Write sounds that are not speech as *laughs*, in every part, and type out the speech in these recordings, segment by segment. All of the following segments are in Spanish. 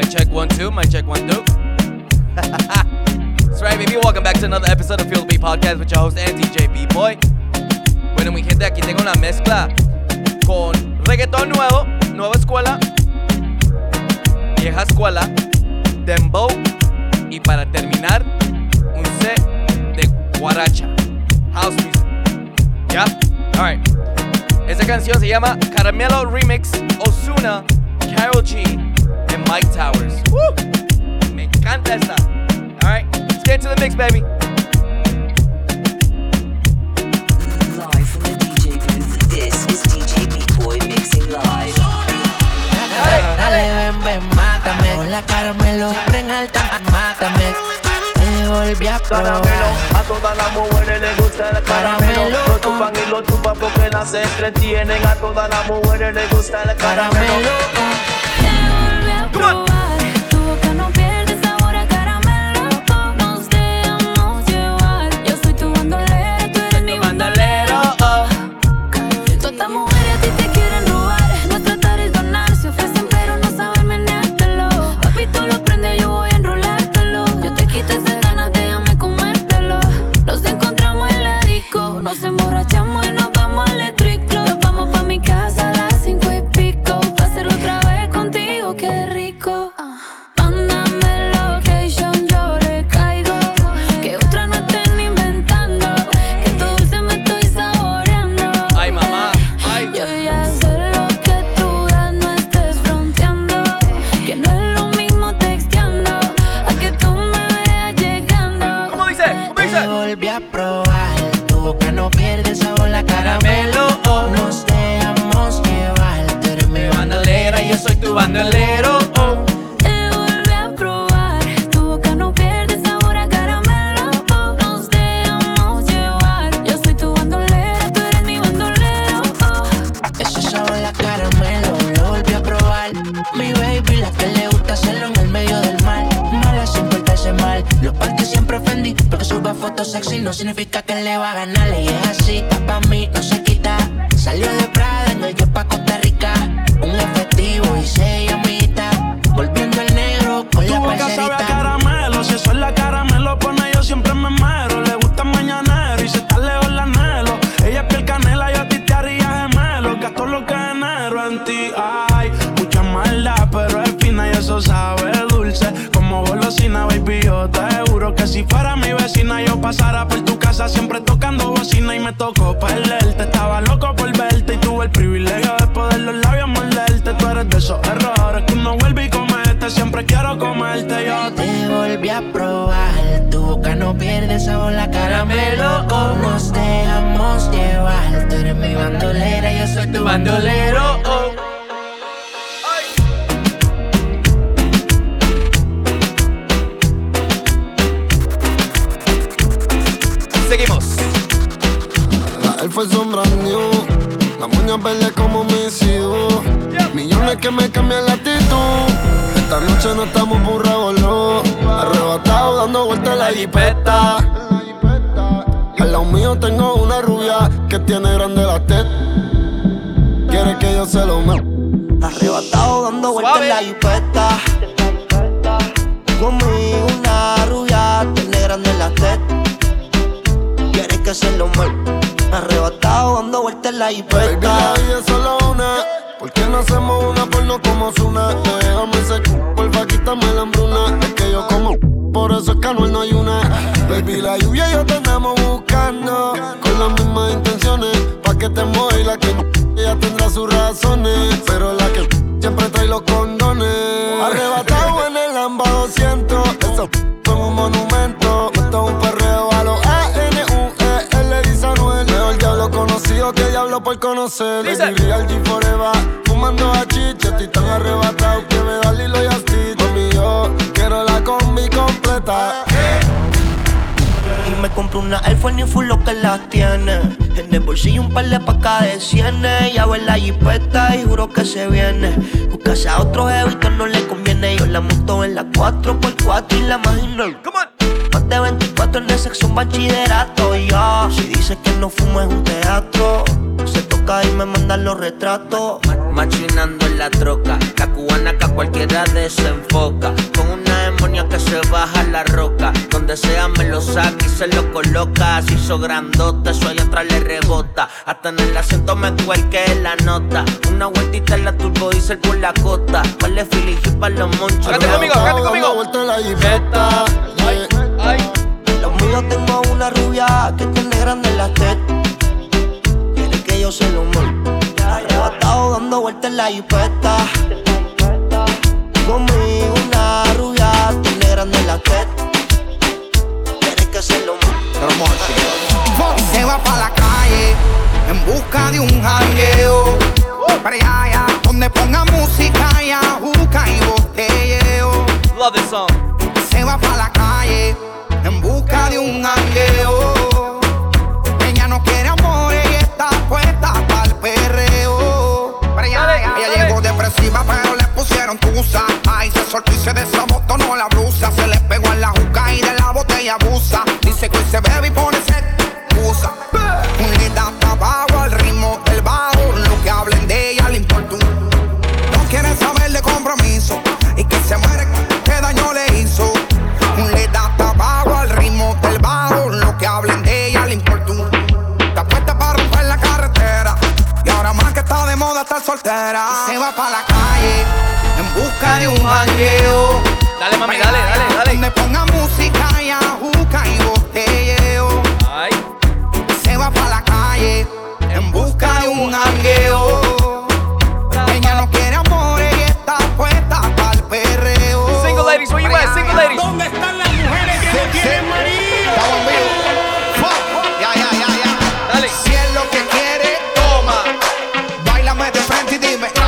My check one two, my check one two. That's right, baby. Welcome back to another episode of the Beat Podcast with your host and DJ B-Boy. Bueno, mi gente, aquí tengo una mezcla con reggaetón nuevo, nueva escuela, vieja escuela, dembow y para terminar, un set de guaracha, house music. ¿Ya? Alright. Esta canción se llama Caramelo Remix Osuna, Carol G y Mike Towers. Woo! Me encanta esta. Alright, let's get to the mix, baby. Live from the DJ booth, this is DJ B-Boy mixing live. Dale, ven, ven, mátame. Hola, en alta, mátame. Volví a Caramelo, probar. a todas las mujeres les gusta el caramelo. Caramelo. Lo chupan y lo chupan porque las entretienen. A todas las mujeres les gusta el Caramelo, caramelo. Te si fuera mi vecina yo pasara por tu casa siempre tocando bocina y me tocó perderte. Estaba loco por verte y tuve el privilegio de poder los labios morderte. Tú eres de esos errores que uno vuelve y comete. Siempre quiero comerte yo. te- volví a probar, tu boca no pierde sabor a caramelo. Nos dejamos llevar. Tú eres mi bandolera, yo soy tu bandolero. oh. Verde como. Millones que me cambian la actitud. Esta noche no estamos por revolú. Arrebatado dando vueltas en la jipeta. Al lado mío tengo una rubia que tiene grande la tet. Quiere que yo se lo me. Arrebatado dando vueltas en la jipeta. Conmigo una rubia, tiene grande la tet. Quiere que se lo mueva. Arrebatado dando vueltas en la Baby, jipeta. la vida es solo una. ¿Por qué no hacemos una porno como Zuna? Déjame ese c porfa, quítame la hambruna. Es que yo como, por eso es que Anuel no hay una. Baby, la lluvia y yo te andamos buscando. Con las mismas intenciones, pa' que te mueva y la que ella tendrá sus razones. Pero la que siempre trae los condones. Por conocer. Dice. Real G Forever. Fumando a chicha, estoy tan arrebatado que me da Lilo y Asti. Mami, yo quiero la combi completa. Y me compro una iPhone y full lo que las tiene. En el bolsillo un par de pacas de cienes. Ya en la jipeta y juro que se viene. Buscase a otro jefe que no le conviene. Yo la monto en la 4x4 y la imagino. Come on. De 24 en sexo, un bachillerato. Y yo, si dice que no fumo es un teatro. Se toca y me mandan los retratos. Machinando en la troca, la cubana loca, cualquiera desenfoca. Con una demonia que se baja la roca. Donde sea me lo saca y se lo coloca. Así hizo grandota, eso allá atrás le rebota. Hasta en el asiento me cuelque la nota. Una vueltita en la turbo diesel por la cota. Vale Philly y pa' los monchos. Cállate conmigo, cállate conmigo. Vuelta en la. Ay. Los míos tengo una rubia que tiene grande la tetas. Quiere que yo se lo mueva. Arrebatado dando vueltas en la jipeta. Conmigo una rubia tiene grande la tetas. Quiere que se lo mueva. Se va pa' la calle en busca de un jangueo. Para allá, donde ponga música y ajuca y botelleo. Love this song. Se va pa' la calle en busca de un jangueo. Ella no quiere amor y está puesta para el perreo. Dale, dale. Ella llegó depresiva, pero le pusieron tusa. Ay, se soltó y se desabotonó la blusa. Se le pegó en la juca y de la botella abusa. Y se va para la calle en busca de un jangueo. Dale, mami, dale, dale, dale. Donde ponga música y ajuca y botelleo Ay. se va para la calle en busca de un jangueo. Dime.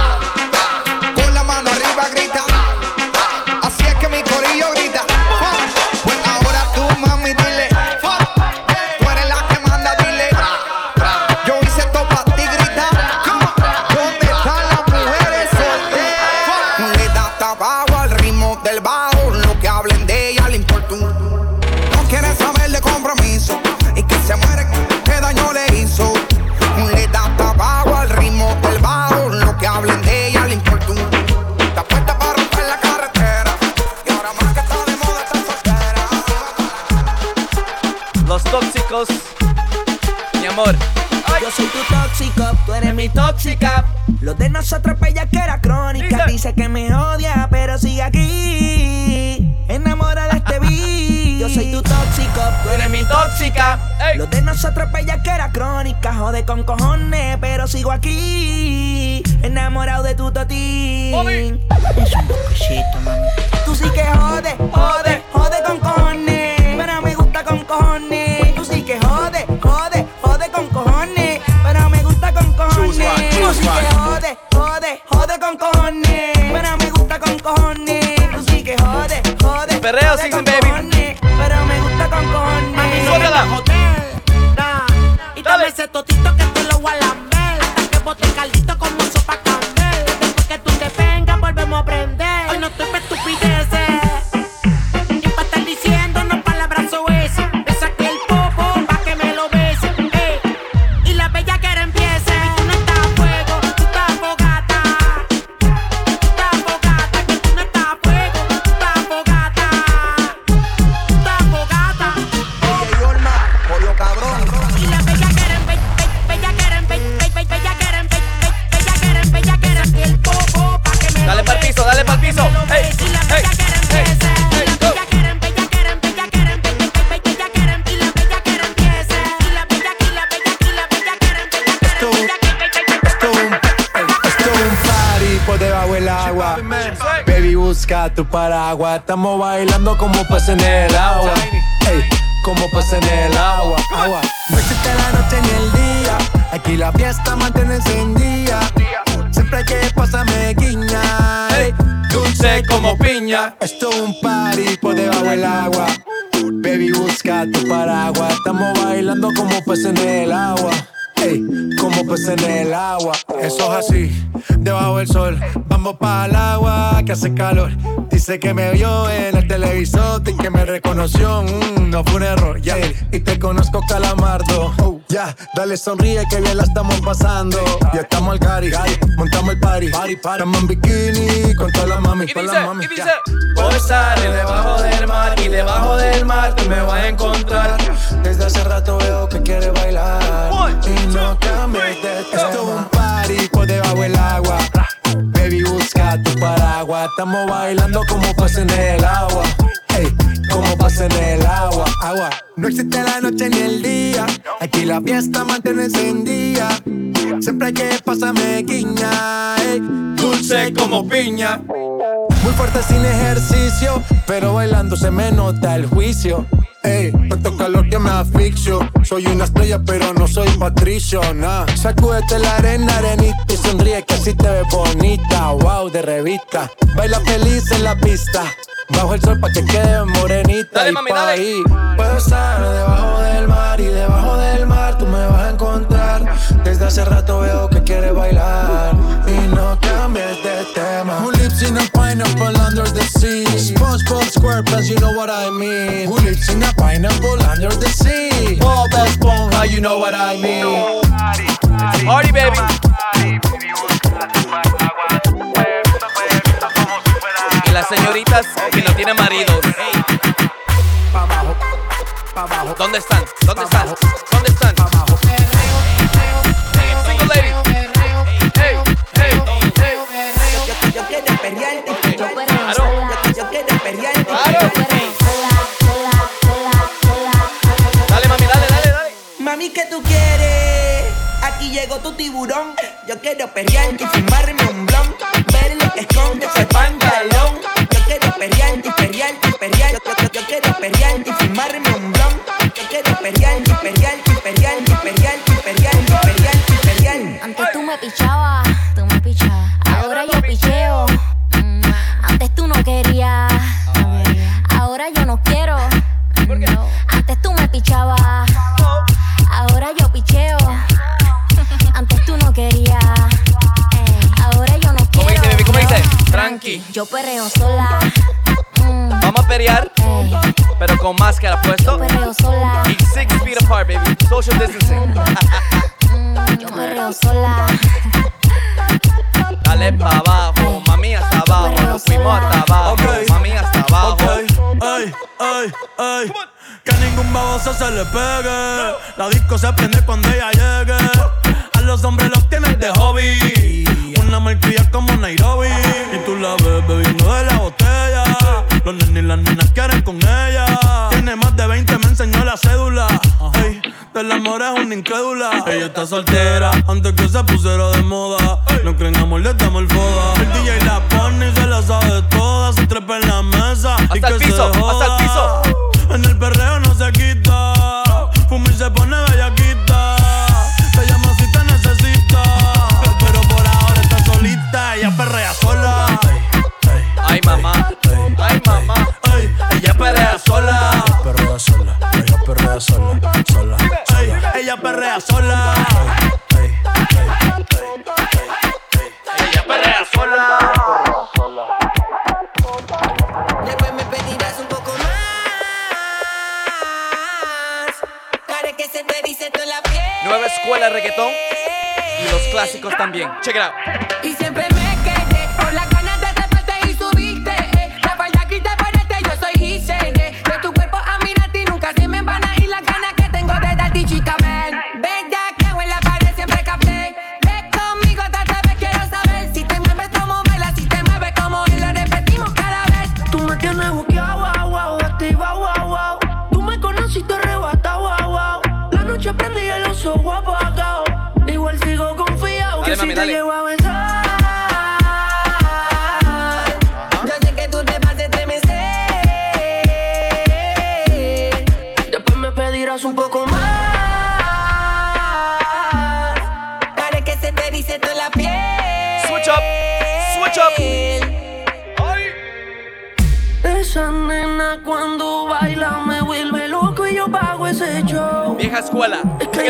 Nosotros bella que era crónica. Dice. Que me odia, pero sigue aquí. Enamorada de este *laughs* beat. Yo soy tu tóxico, tú eres mi tóxica. Ey. Lo de nosotros bella que era crónica. Jode con cojones, pero sigo aquí. Enamorado de tu totín. Ese totito que te lo voy a lamber Hasta que bote caldito que hace calor. Dice que me vio en el televisor y que me reconoció. Mm, no fue un error, ya. Y te conozco, calamardo. Oh, ya, dale sonríe que bien la estamos pasando. Ya estamos al cari, montamos el party. Estamos en bikini con todas las mami, dice, las mami. Posar debajo del mar y debajo del mar tú me vas a encontrar. Desde hace rato veo que quieres bailar One, y no cambies de tema. Esto es un party por debajo del agua. Tu paraguas. Estamos bailando como peces en el agua. Ey, como peces en el agua. Agua. No existe la noche ni el día. Aquí la fiesta mantiene encendida. Siempre hay que pasarme guiña. ey, dulce como piña. Muy fuerte sin ejercicio, pero bailando se me nota el juicio. Ey, tanto calor que me asfixio. Soy una estrella, pero no soy patricio, nah. Sacúdete la arena, arenita y sonríe que así te ves bonita. Wow, de revista. Baila feliz en la pista. Bajo el sol pa' que quede morenita Dale, y mami, pa' dale. ahí. Puedo estar debajo del mar y debajo del mar tú me vas a encontrar. Desde hace rato veo que quieres bailar y no cambies de tema. Who lives in a pineapple under the sea? SpongeBob SquarePants, you know what I mean. Who lives in a pineapple under the sea? Bob Esponja, you know what I mean. Party, baby. Y las señoritas que no tienen maridos. ¿Dónde están? ¿Dónde están? ¿Dónde están? Tú quieres? Aquí llegó tu tiburón. Yo quiero perrear y fumarme un blon. Ver lo que esconde ese pantalón. Yo perreo sola. Mm, Vamos a pelear, pero con máscara puesto. Yo perreo sola. Y six feet apart, baby. Social distancing. Mm, Yo perreo sola. *laughs* Dale pa' abajo, mami hasta abajo. Nos fuimos hasta abajo, mami hasta abajo. Ok, ay, ay, ay. Que ningún baboso se le pegue. La disco se prende cuando ella llegue. A los hombres los tienes de hobby. Una malcria como Nairobi. Y tú la ves bebiendo de la botella. Los nenes y las nenas quieren con ella. Tiene más de 20, me enseñó la cédula. Ey, del amor es una incrédula. Ella está soltera antes que se pusiera de moda. No creen amor, le damos el foda. El DJ la pone y se la sabe toda. Se trepa en la mesa. y Hasta el que piso, se hasta el joda. piso. En el perreo no se quita. Fuma y se pone ella perrea sola. Ella perrea sola. Después me pedirás un poco más. Para que se te dice toda la piel. Nueva escuela de reggaetón y los clásicos también. Check it out. Y siempre me me pedirás un poco más. Para que se te dice toda la piel. Switch up. Switch up. Ay. Esa nena cuando baila me vuelve loco y yo pago ese show. Vieja escuela. Es Check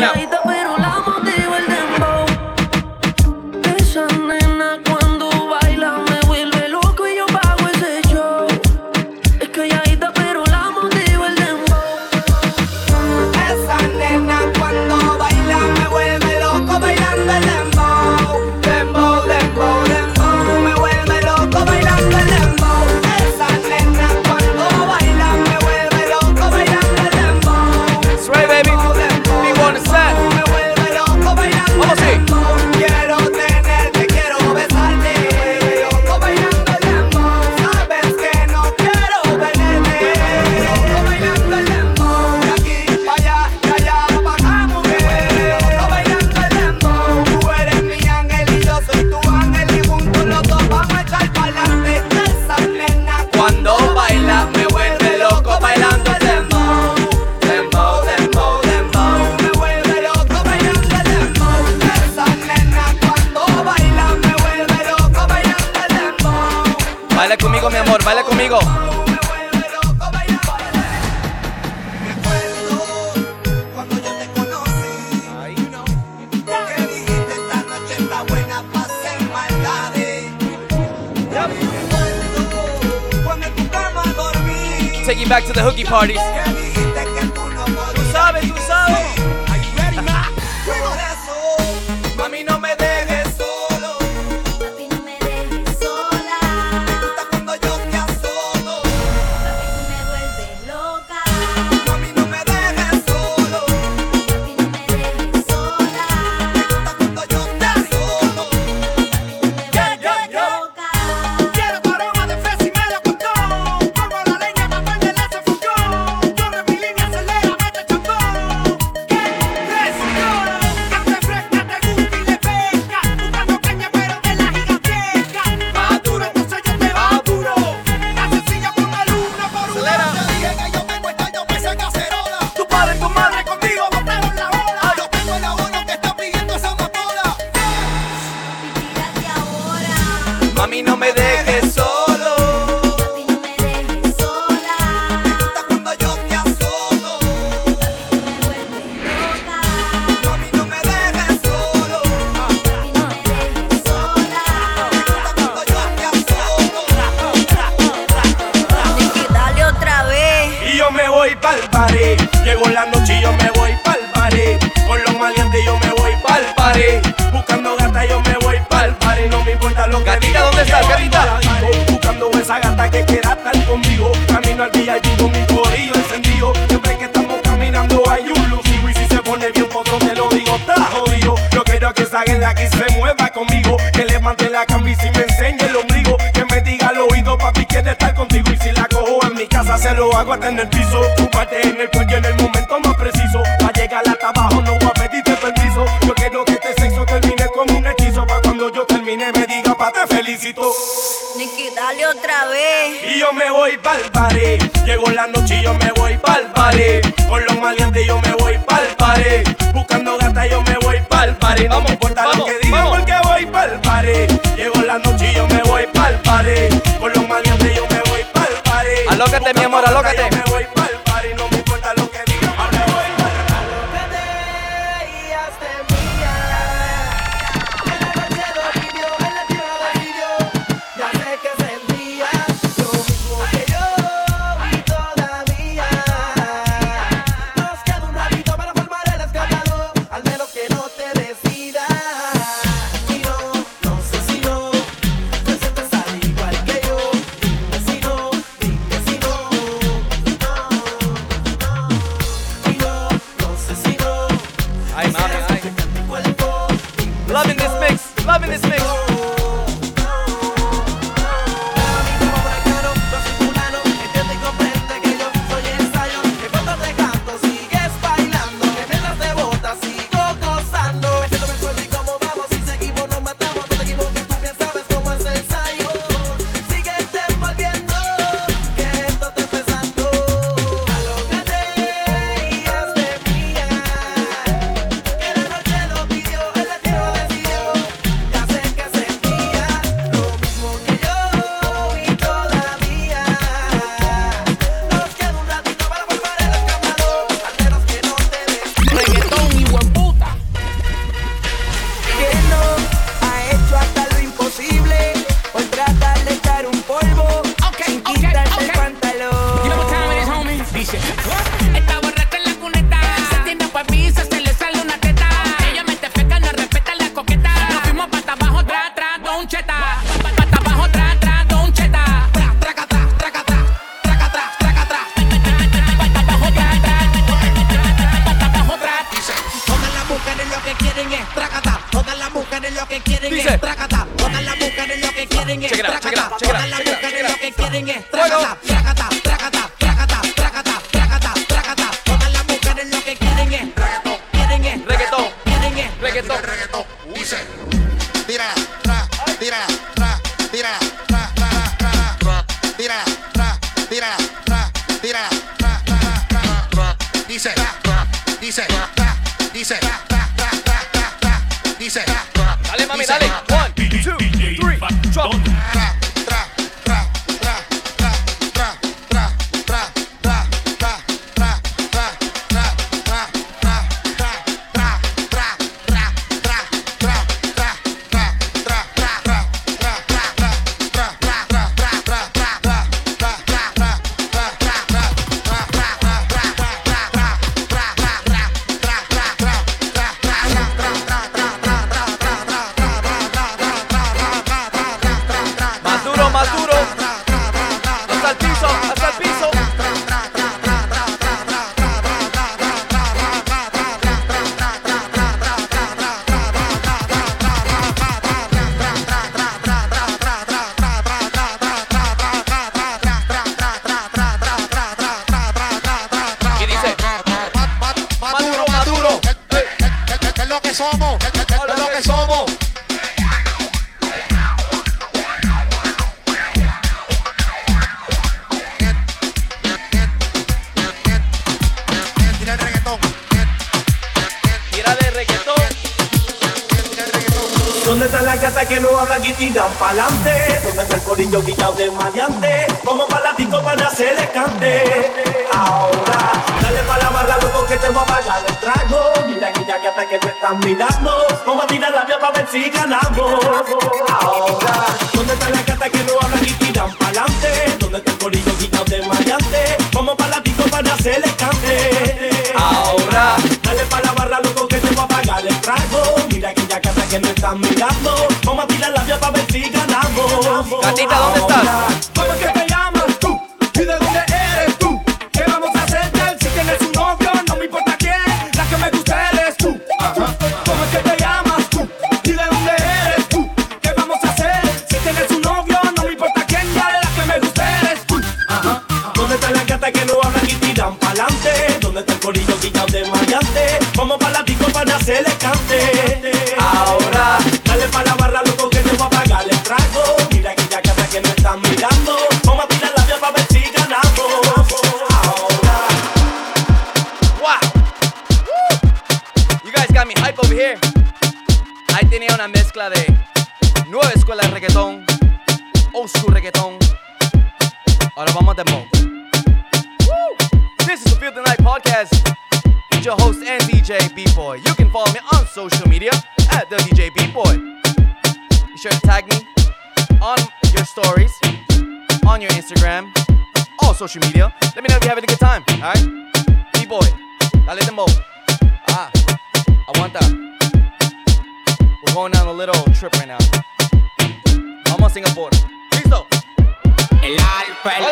parties. se le cante. Ahora, dale pa' la barra, loco, que te voy a pagar el trago. Mira aquella casa que me están mirando. Vamos a tirar la vía pa' ver si ganamos. Gatita, ¿dónde estás? Singapur. ¿Listo? El alfa, el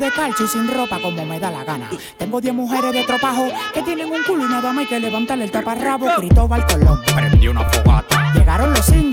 de calcio y sin ropa como me da la gana. Tengo 10 mujeres de tropajo que tienen un culo y nada más y que levantan el taparrabo. Cristóbal Colón. Prendí una fogata. Llegaron los indios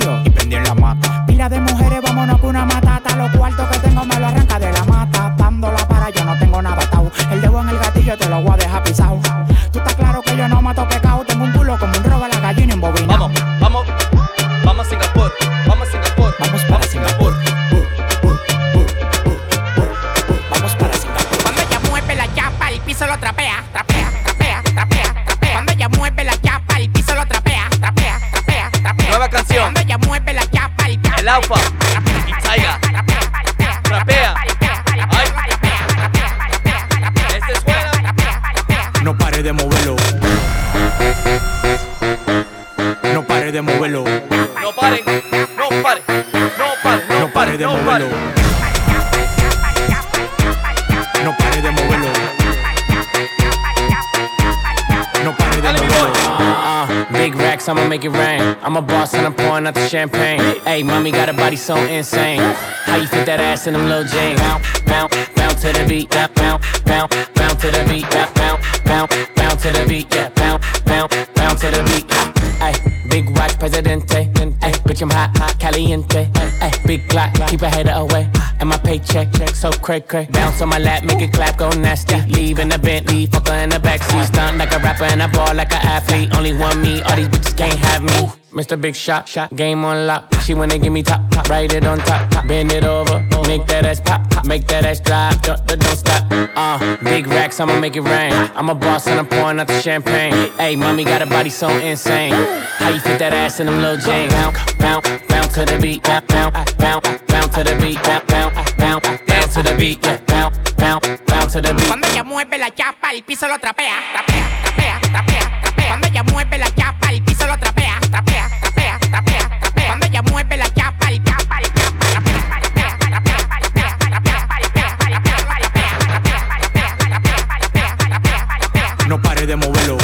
champagne. Hey, mommy got a body so insane. How you fit that ass in them little jeans? Bounce, bounce, bounce to the beat. Bounce, bounce, bounce, bounce to the beat. Bounce, bounce, bounce, bounce to the beat. Yeah, bounce, bounce, bounce to the beat. Hey, big watch, presidente. Hey, bitch, I'm hot, hot, caliente. Hey, big clock, keep a head away. And my paycheck, check so cray cray. Bounce on my lap, make it clap, go nasty. Leave in the Bentley, fucker in the backseat. Stunt like a rapper and I ball like an athlete. Only one me, all these bitches can't have me. Mr. Big Shot, shot game on lock. She wanna give me top, top, ride it on top, top, bend it over, make that ass pop, pop, make that ass drop, don't, don't stop. Uh, big racks, I'ma make it rain. I'm a boss and I'm pouring out the champagne. Hey, mommy got a body so insane. How you fit that ass in them little jeans? Bounce, bounce, bounce to the beat, bounce, bounce, bounce, bounce to the beat, bounce, bounce, bounce, bounce to the beat, yeah, bounce, bounce, bounce to the beat. Cuando ella mueve la chapa, el piso lo trapea, trapea, trapea, trapea, trapea. Cuando ella mueve la chapa. de moverlo.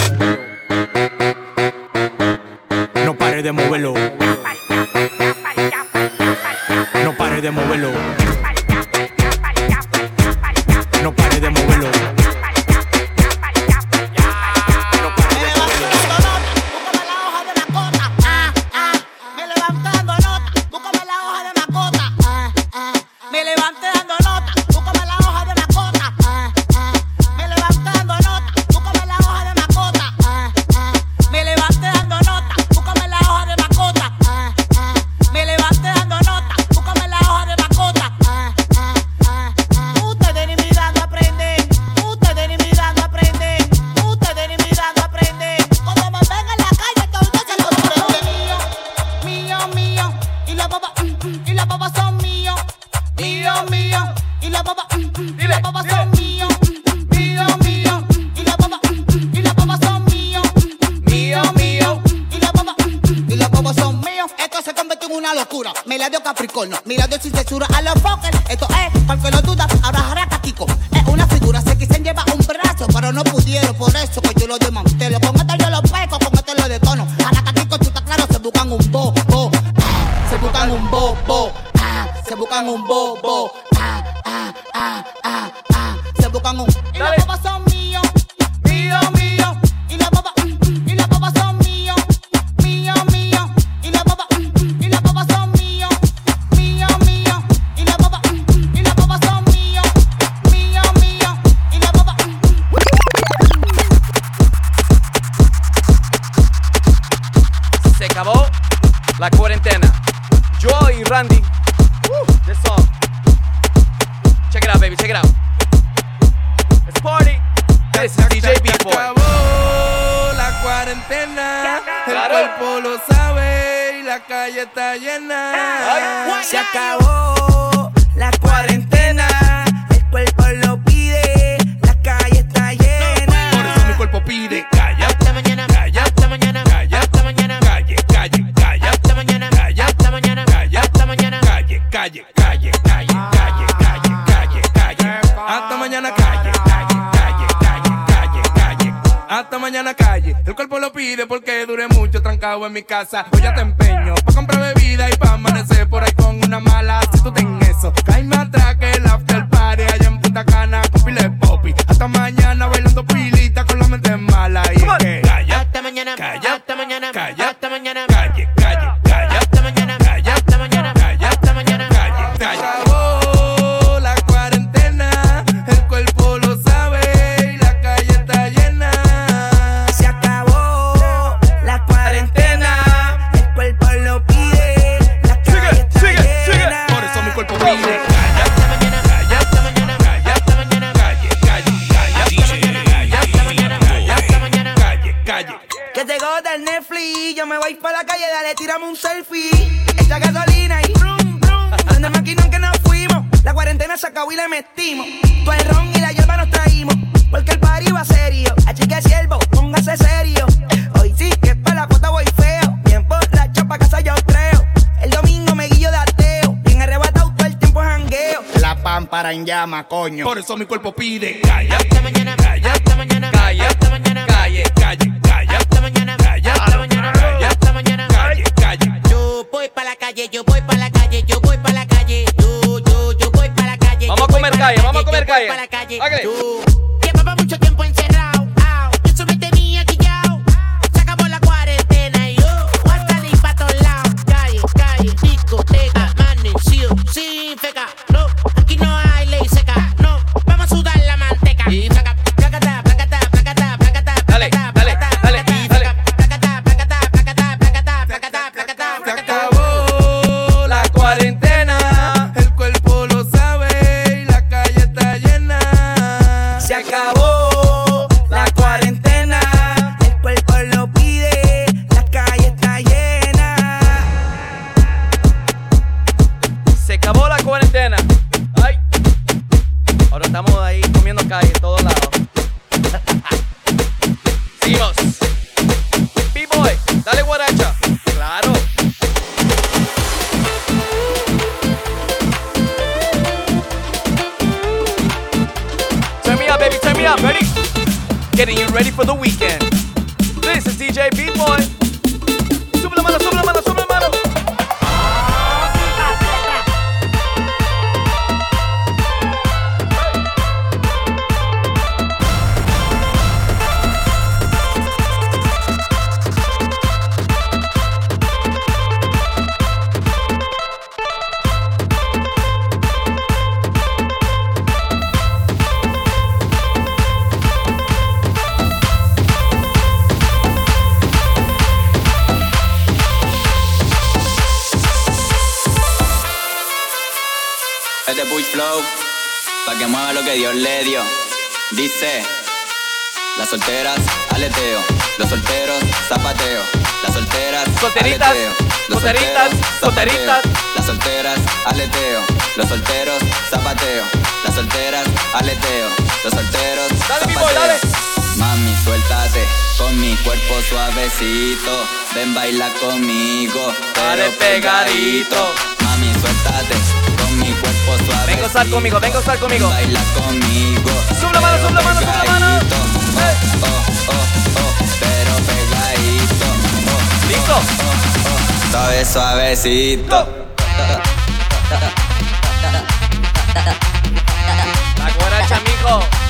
No pare de moverlo. No pare de moverlo. mira Capricornio, mira de sin censura en mi casa. Hoy ya te empeño pa' comprar bebida y pa' amanecer lámpara en llama, coño. Por eso mi cuerpo pide calla. Hasta mañana, calla. Hasta mañana, calla. Hasta mañana, calle, calle, calla. Hasta mañana, calla. Hasta mañana, calla. Hasta mañana, calle, calle. Yo voy pa' la calle, yo voy pa' la calle, yo voy pa' la calle. Yo, yo, yo voy pa' la calle. Vamos a comer calle, vamos a comer calle. Voy pa' la calle. Getting you ready for the weekend. This is DJ B-Boy. Mano, mano. Que Dios le dio. Dice, las solteras, aleteo. Los solteros, zapateo. Las solteras, Solteritas, aleteo. Los solteritas, solteros, solteritas. zapateo. Las solteras, aleteo. Los solteros, zapateo. Las solteras, aleteo. Los solteros, Dale, zapateo. Dale. Mami, suéltate con mi cuerpo suavecito. Ven, baila conmigo, pero Dale pegadito. Mami, suéltate con mi cuerpo suavecito. Ven a gozar conmigo, ven a gozar conmigo. Baila conmigo. Sube la mano, sube la mano, sube la mano. pegadito. Oh, oh, oh, oh, pero pegadito. Oh, ¿Listo? oh, oh, suave, suavecito. La guaracha, mijo.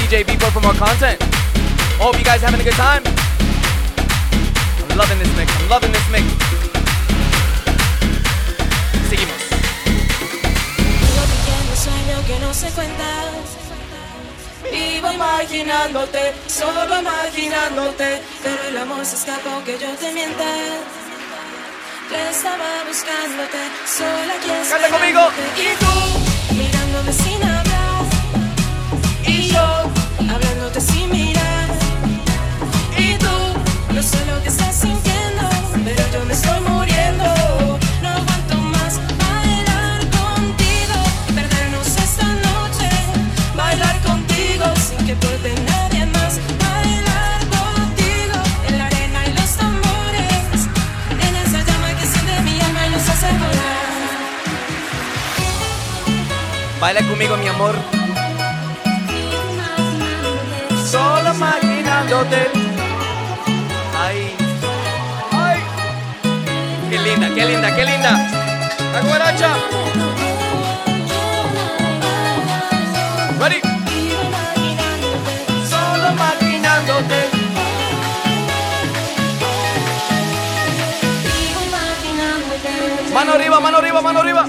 DJ Beatboy for more content. Hope you guys having a good time. I'm loving this mix. I'm loving this mix. Seguimos. Vivo viviendo un sueño que no se cuenta. Vivo imaginándote, solo imaginándote. Pero el amor se escapó que yo te mienta. Yo estaba buscándote, sola aquí Canta conmigo. esperándote. Y tú, mirándome sin hablar. Hablándote sin mirar. Y tú, no sé lo que estás sintiendo, pero yo me estoy muriendo. No aguanto más bailar contigo, perdernos esta noche. Bailar contigo sin que importe nadie más. Bailar contigo en la arena y los tambores. En esa llama que siente mi alma y nos hace volar. Baila conmigo, mi amor. Solo imaginándote. Ay. Ay. Qué linda, qué linda, qué linda. La guaracha. Ready. Solo imaginándote. Mano arriba, mano arriba, mano arriba.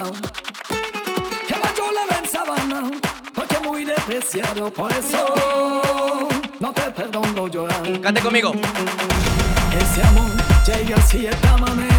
Guau. Que la yo le sabana, porque muy despreciado, por eso no te perdono llorar. Cante conmigo. Ese amor llega así esta manera.